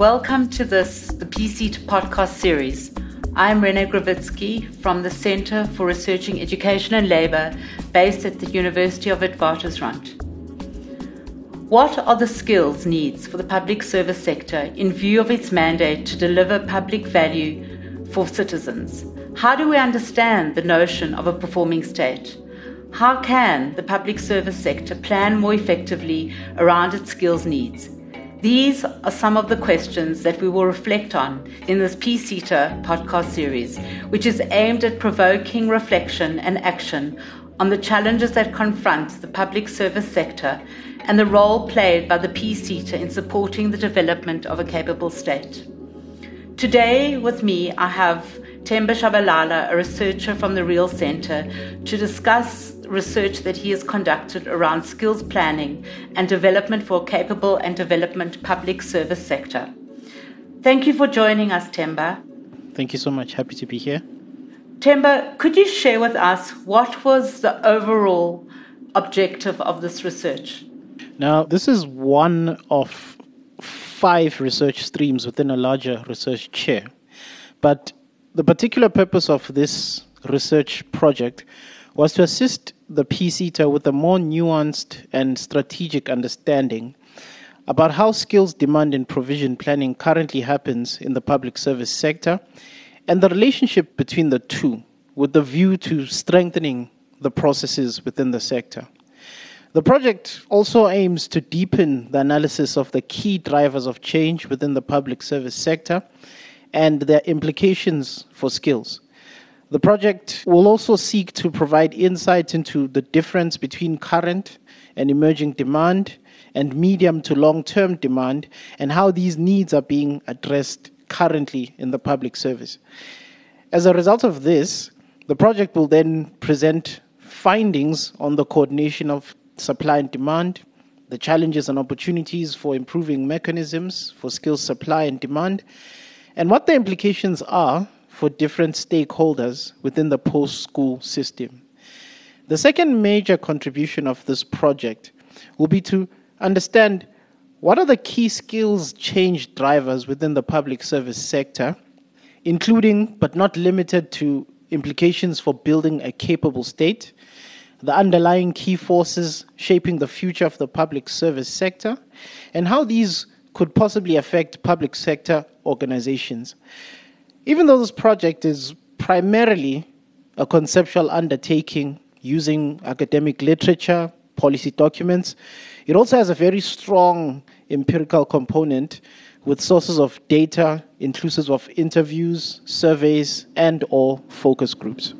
Welcome to this, the PSETA podcast series. I'm Renee Grawitzky from the Center for Researching Education and Labor based at the University of Witwatersrand. What are the skills needs for the public service sector in view of its mandate to deliver public value for citizens? How do we understand the notion of a performing state? How can the public service sector plan more effectively around its skills needs? These are some of the questions that we will reflect on in this PSETA podcast series, which is aimed at provoking reflection and action on the challenges that confront the public service sector and the role played by the PSETA in supporting the development of a capable state. Today, with me, I have Themba Tshabalala, a researcher from the REAL Centre, to discuss research that he has conducted around skills planning and development for a capable and development public service sector. Thank you for joining us, Themba. Thank you so much. Happy to be here. Themba, could you share with us what was the overall objective of this research? Now, this is one of five research streams within a larger research chair. But the particular purpose of this research project was to assist the PSETA with a more nuanced and strategic understanding about how skills demand and provision planning currently happens in the public service sector and the relationship between the two with the view to strengthening the processes within the sector. The project also aims to deepen the analysis of the key drivers of change within the public service sector and their implications for skills. The project will also seek to provide insights into the difference between current and emerging demand and medium to long term demand and how these needs are being addressed currently in the public service. As a result of this, the project will then present findings on the coordination of supply and demand, the challenges and opportunities for improving mechanisms for skills supply and demand, and what the implications are for different stakeholders within the post school system. The second major contribution of this project will be to understand what are the key skills change drivers within the public service sector, including but not limited to implications for building a capable state, the underlying key forces shaping the future of the public service sector, and how these could possibly affect public sector organizations. Even though this project is primarily a conceptual undertaking using academic literature, policy documents, it also has a very strong empirical component with sources of data inclusive of interviews, surveys, and or focus groups.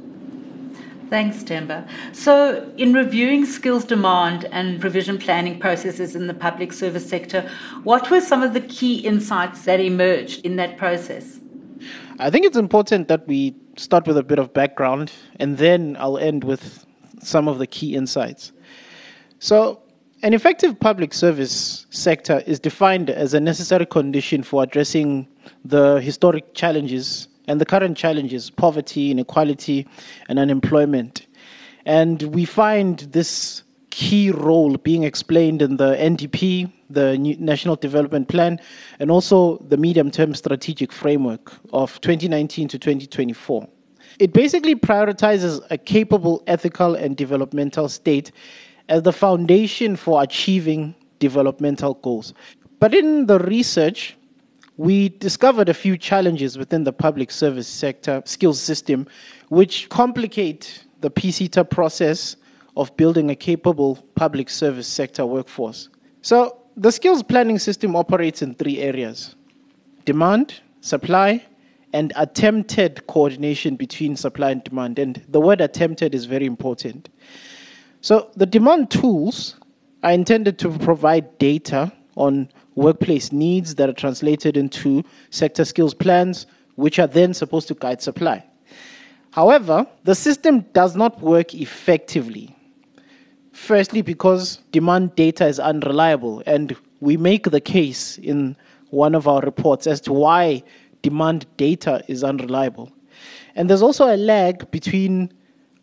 Thanks, Themba. So, in reviewing skills demand and provision planning processes in the public service sector, what were some of the key insights that emerged in that process? I think it's important that we start with a bit of background and then I'll end with some of the key insights. So, an effective public service sector is defined as a necessary condition for addressing the historic challenges and the current challenges poverty, inequality, and unemployment. And we find this key role being explained in the NDP, the National Development Plan, and also the medium term strategic framework of 2019 to 2024. It basically prioritizes a capable ethical and developmental state as the foundation for achieving developmental goals. But in the research, we discovered a few challenges within the public service sector skills system which complicate the PSETA process of building a capable public service sector workforce. So, the skills planning system operates in three areas demand, supply, and attempted coordination between supply and demand. And the word attempted is very important. So, the demand tools are intended to provide data on workplace needs that are translated into sector skills plans, which are then supposed to guide supply. However, the system does not work effectively Firstly, because demand data is unreliable, and we make the case in one of our reports as to why demand data is unreliable. And there's also a lag between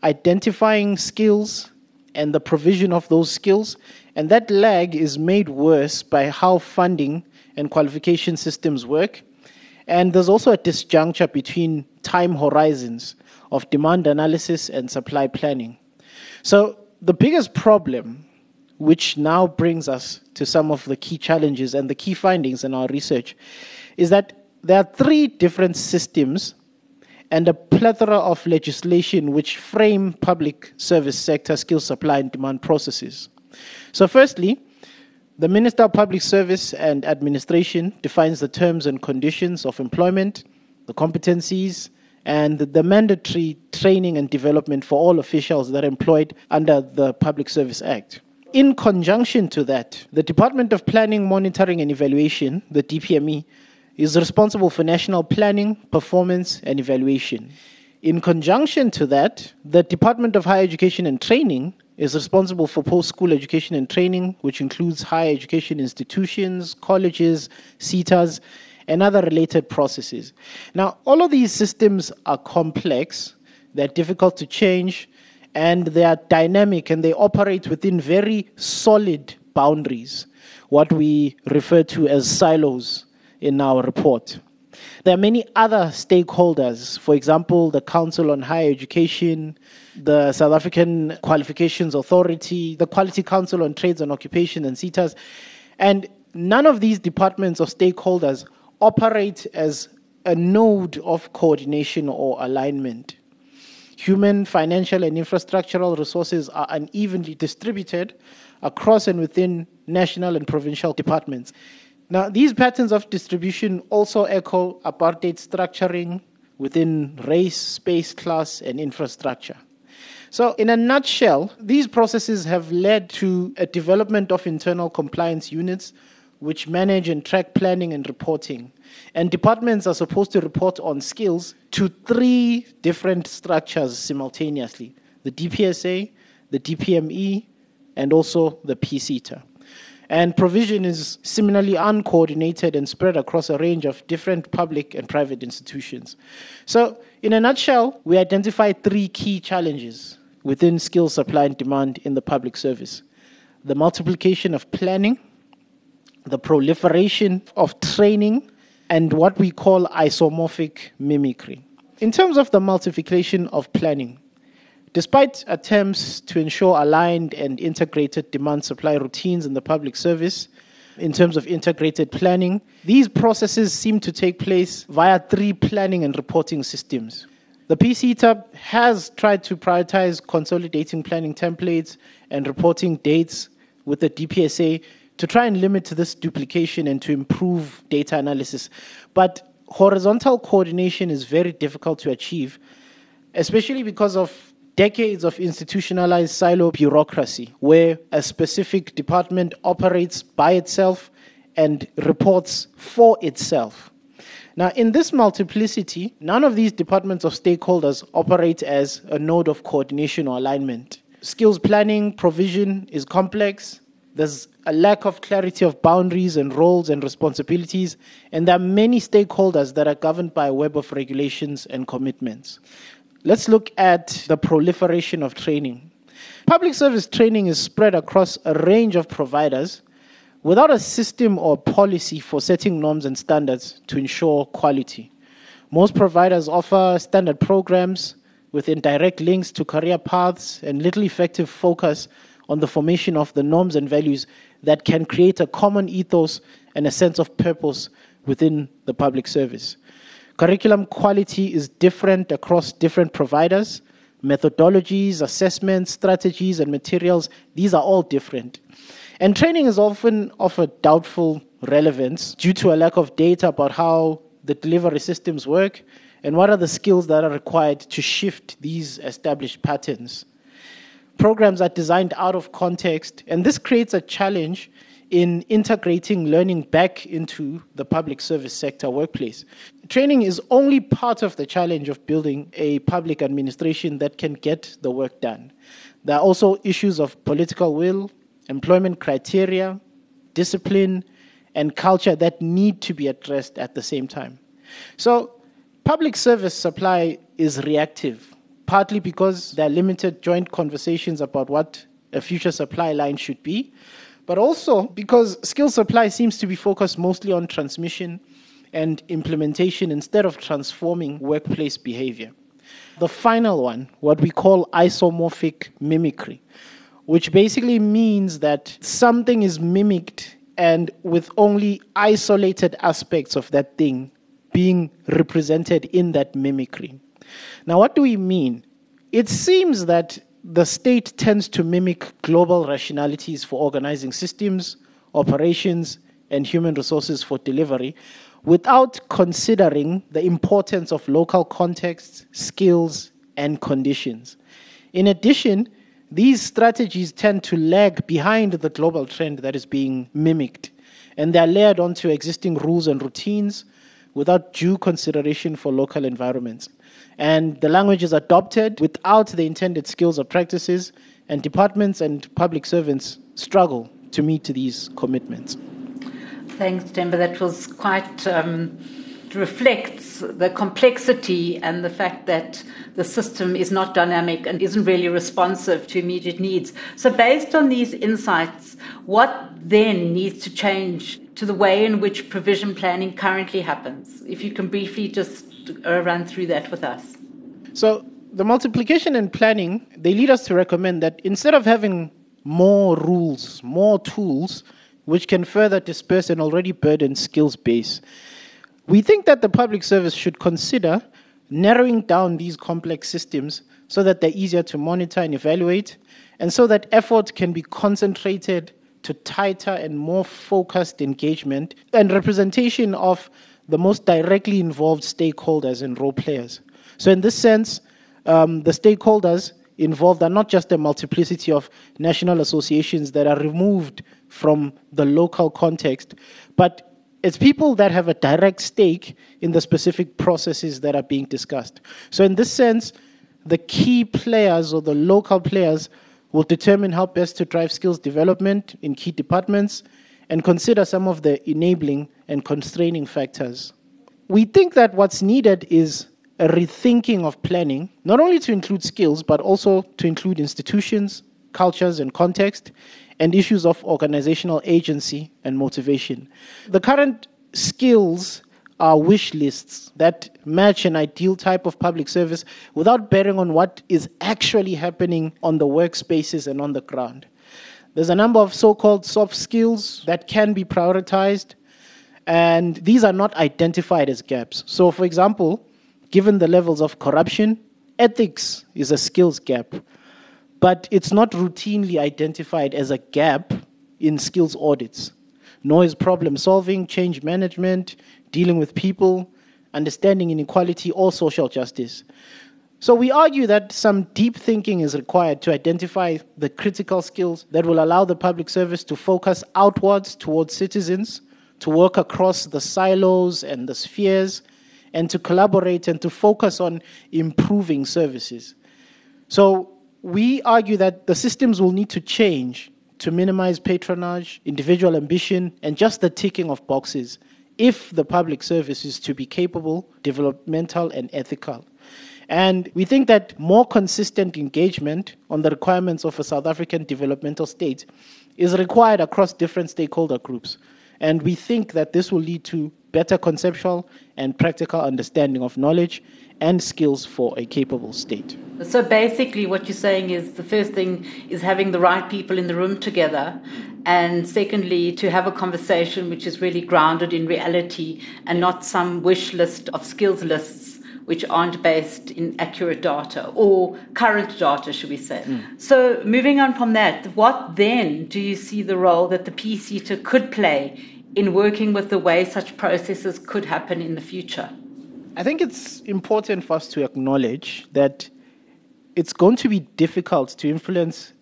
identifying skills and the provision of those skills, and that lag is made worse by how funding and qualification systems work. And there's also a disjuncture between time horizons of demand analysis and supply planning. So, the biggest problem, which now brings us to some of the key challenges and the key findings in our research, is that there are three different systems and a plethora of legislation which frame public service sector skill supply and demand processes. So, firstly, the Minister of Public Service and Administration defines the terms and conditions of employment, the competencies, and the mandatory training and development for all officials that are employed under the Public Service Act. In conjunction to that, the Department of Planning, Monitoring and Evaluation, the DPME, is responsible for national planning, performance, and evaluation. In conjunction to that, the Department of Higher Education and Training is responsible for post school education and training, which includes higher education institutions, colleges, SETAs, and other related processes. Now, all of these systems are complex, they're difficult to change, and they are dynamic and they operate within very solid boundaries, what we refer to as silos in our report. There are many other stakeholders, for example, the Council on Higher Education, the South African Qualifications Authority, the Quality Council on Trades and Occupation, and SETAs. And none of these departments or stakeholders operate as a node of coordination or alignment. Human, financial, and infrastructural resources are unevenly distributed across and within national and provincial departments. Now, these patterns of distribution also echo apartheid structuring within race, space, class, and infrastructure. So, in a nutshell, these processes have led to a development of internal compliance units which manage and track planning and reporting. And departments are supposed to report on skills to three different structures simultaneously the DPSA, the DPME, and also the PSETA. And provision is similarly uncoordinated and spread across a range of different public and private institutions. So, in a nutshell, we identify three key challenges within skill supply and demand in the public service the multiplication of planning, the proliferation of training, and what we call isomorphic mimicry. In terms of the multiplication of planning, Despite attempts to ensure aligned and integrated demand supply routines in the public service, in terms of integrated planning, these processes seem to take place via three planning and reporting systems. The PSETA has tried to prioritize consolidating planning templates and reporting dates with the DPSA to try and limit this duplication and to improve data analysis. But horizontal coordination is very difficult to achieve, especially because of decades of institutionalized silo bureaucracy where a specific department operates by itself and reports for itself. Now, in this multiplicity, none of these departments of stakeholders operate as a node of coordination or alignment. Skills planning provision is complex. There's a lack of clarity of boundaries and roles and responsibilities, and there are many stakeholders that are governed by a web of regulations and commitments. Let's look at the proliferation of training. Public service training is spread across a range of providers without a system or policy for setting norms and standards to ensure quality. Most providers offer standard programs with indirect links to career paths and little effective focus on the formation of the norms and values that can create a common ethos and a sense of purpose within the public service. Curriculum quality is different across different providers. Methodologies, assessments, strategies, and materials, these are all different. And training is often of a doubtful relevance due to a lack of data about how the delivery systems work and what are the skills that are required to shift these established patterns. Programs are designed out of context, and this creates a challenge in integrating learning back into the public service sector workplace. Training is only part of the challenge of building a public administration that can get the work done. There are also issues of political will, employment criteria, discipline, and culture that need to be addressed at the same time. So, public service supply is reactive, partly because there are limited joint conversations about what a future supply line should be, but also because skill supply seems to be focused mostly on transmission and implementation instead of transforming workplace behavior. The final one, what we call isomorphic mimicry, which basically means that something is mimicked and with only isolated aspects of that thing being represented in that mimicry. Now, what do we mean? It seems that the state tends to mimic global rationalities for organizing systems, operations, and human resources for delivery without considering the importance of local contexts, skills, and conditions. In addition, these strategies tend to lag behind the global trend that is being mimicked, and they are layered onto existing rules and routines without due consideration for local environments. And the language is adopted without the intended skills or practices, and departments and public servants struggle to meet these commitments. Thanks, Themba. That was quite um, reflects the complexity and the fact that the system is not dynamic and isn't really responsive to immediate needs. So, based on these insights, what then needs to change to the way in which provision planning currently happens? If you can briefly just uh, run through that with us. So, the multiplication and planning they lead us to recommend that instead of having more rules, more tools, which can further disperse an already burdened skills base. We think that the public service should consider narrowing down these complex systems so that they're easier to monitor and evaluate, and so that effort can be concentrated to tighter and more focused engagement and representation of the most directly involved stakeholders and role players. So, in this sense, um, the stakeholders involved are not just a multiplicity of national associations that are removed from the local context, but it's people that have a direct stake in the specific processes that are being discussed. So, in this sense, the key players or the local players will determine how best to drive skills development in key departments and consider some of the enabling and constraining factors. We think that what's needed is a rethinking of planning, not only to include skills, but also to include institutions, cultures, and context, and issues of organizational agency and motivation. The current skills are wish lists that match an ideal type of public service without bearing on what is actually happening on the workspaces and on the ground. There's a number of so called soft skills that can be prioritized, and these are not identified as gaps. So, for example, given the levels of corruption, ethics is a skills gap, but it's not routinely identified as a gap in skills audits, nor is problem solving, change management, dealing with people, understanding inequality, or social justice. So, we argue that some deep thinking is required to identify the critical skills that will allow the public service to focus outwards towards citizens, to work across the silos and the spheres, and to collaborate and to focus on improving services. So we argue that the systems will need to change to minimize patronage, individual ambition, and just the ticking of boxes if the public service is to be capable, developmental, and ethical. And we think that more consistent engagement on the requirements of a South African developmental state is required across different stakeholder groups. And we think that this will lead to better conceptual and practical understanding of knowledge and skills for a capable state. So basically, what you're saying is the first thing is having the right people in the room together, and secondly, to have a conversation which is really grounded in reality and not some wish list of skills lists which aren't based in accurate data or current data, should we say. Mm. So, moving on from that, what then do you see the role that the PSETA could play in working with the way such processes could happen in the future? I think it's important for us to acknowledge that it's going to be difficult to influence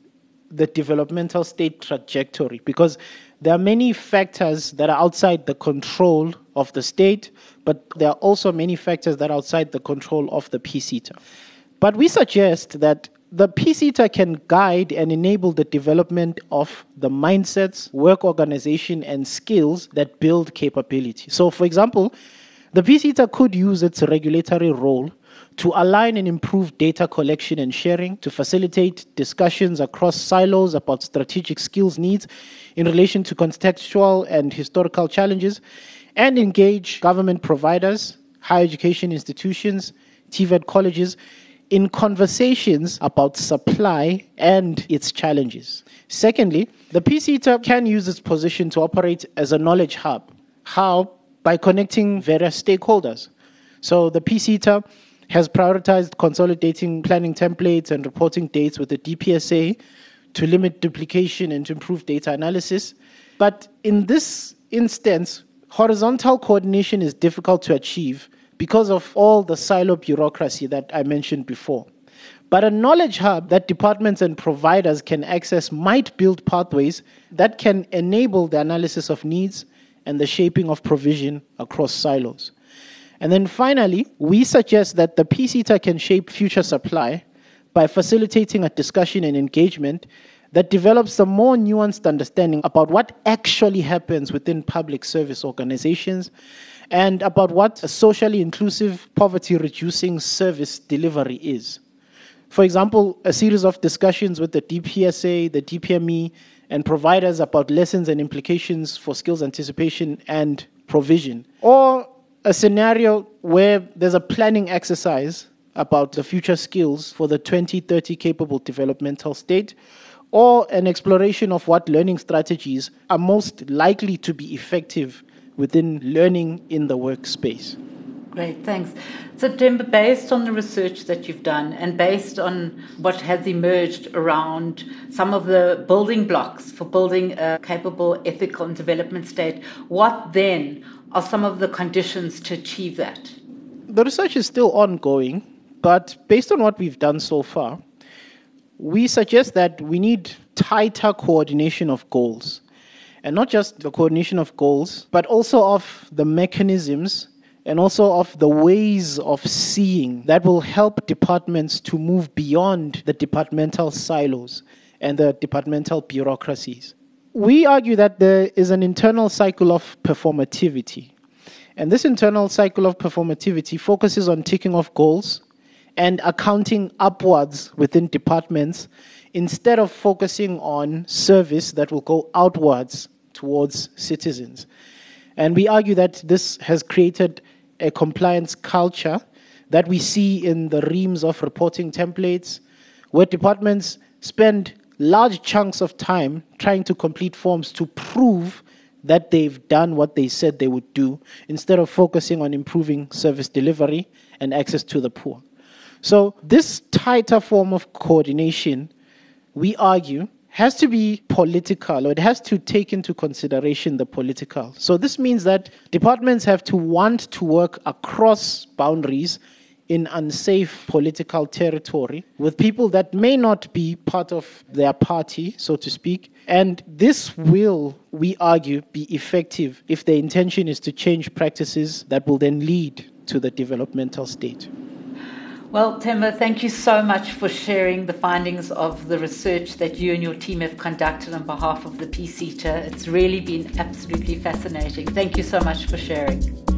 the developmental state trajectory because there are many factors that are outside the control of the state, but there are also many factors that are outside the control of the PSETA. But we suggest that the PSETA can guide and enable the development of the mindsets, work organization, and skills that build capability. So, for example, the PSETA could use its regulatory role to align and improve data collection and sharing, to facilitate discussions across silos about strategic skills needs in relation to contextual and historical challenges, and engage government providers, higher education institutions, TVET colleges in conversations about supply and its challenges. Secondly, the PSETA can use its position to operate as a knowledge hub. How? By connecting various stakeholders. So the PSETA has prioritized consolidating planning templates and reporting dates with the DPSA to limit duplication and to improve data analysis. But in this instance, horizontal coordination is difficult to achieve because of all the silo bureaucracy that I mentioned before. But a knowledge hub that departments and providers can access might build pathways that can enable the analysis of needs and the shaping of provision across silos. And then finally, we suggest that the PSETA can shape future supply by facilitating a discussion and engagement that develops a more nuanced understanding about what actually happens within public service organizations and about what a socially inclusive, poverty reducing service delivery is. For example, a series of discussions with the DPSA, the DPME, and providers about lessons and implications for skills anticipation and provision. Or a scenario where there's a planning exercise about the future skills for the 2030 capable developmental state, or an exploration of what learning strategies are most likely to be effective within learning in the workspace. Great, thanks. So, Themba, based on the research that you've done and based on what has emerged around some of the building blocks for building a capable, ethical, and development state, what then are some of the conditions to achieve that? The research is still ongoing, but based on what we've done so far, we suggest that we need tighter coordination of goals. And not just the coordination of goals, but also of the mechanisms and also of the ways of seeing that will help departments to move beyond the departmental silos and the departmental bureaucracies. We argue that there is an internal cycle of performativity. And this internal cycle of performativity focuses on ticking off goals and accounting upwards within departments instead of focusing on service that will go outwards towards citizens. And we argue that this has created a compliance culture that we see in the reams of reporting templates, where departments spend large chunks of time trying to complete forms to prove that they've done what they said they would do instead of focusing on improving service delivery and access to the poor. So, this tighter form of coordination, we argue, has to be political or it has to take into consideration the political. So this means that departments have to want to work across boundaries in unsafe political territory with people that may not be part of their party, so to speak. And this will, we argue, be effective if the intention is to change practices that will then lead to the developmental state. Well, Themba, thank you so much for sharing the findings of the research that you and your team have conducted on behalf of the PSETA. It's really been absolutely fascinating. Thank you so much for sharing.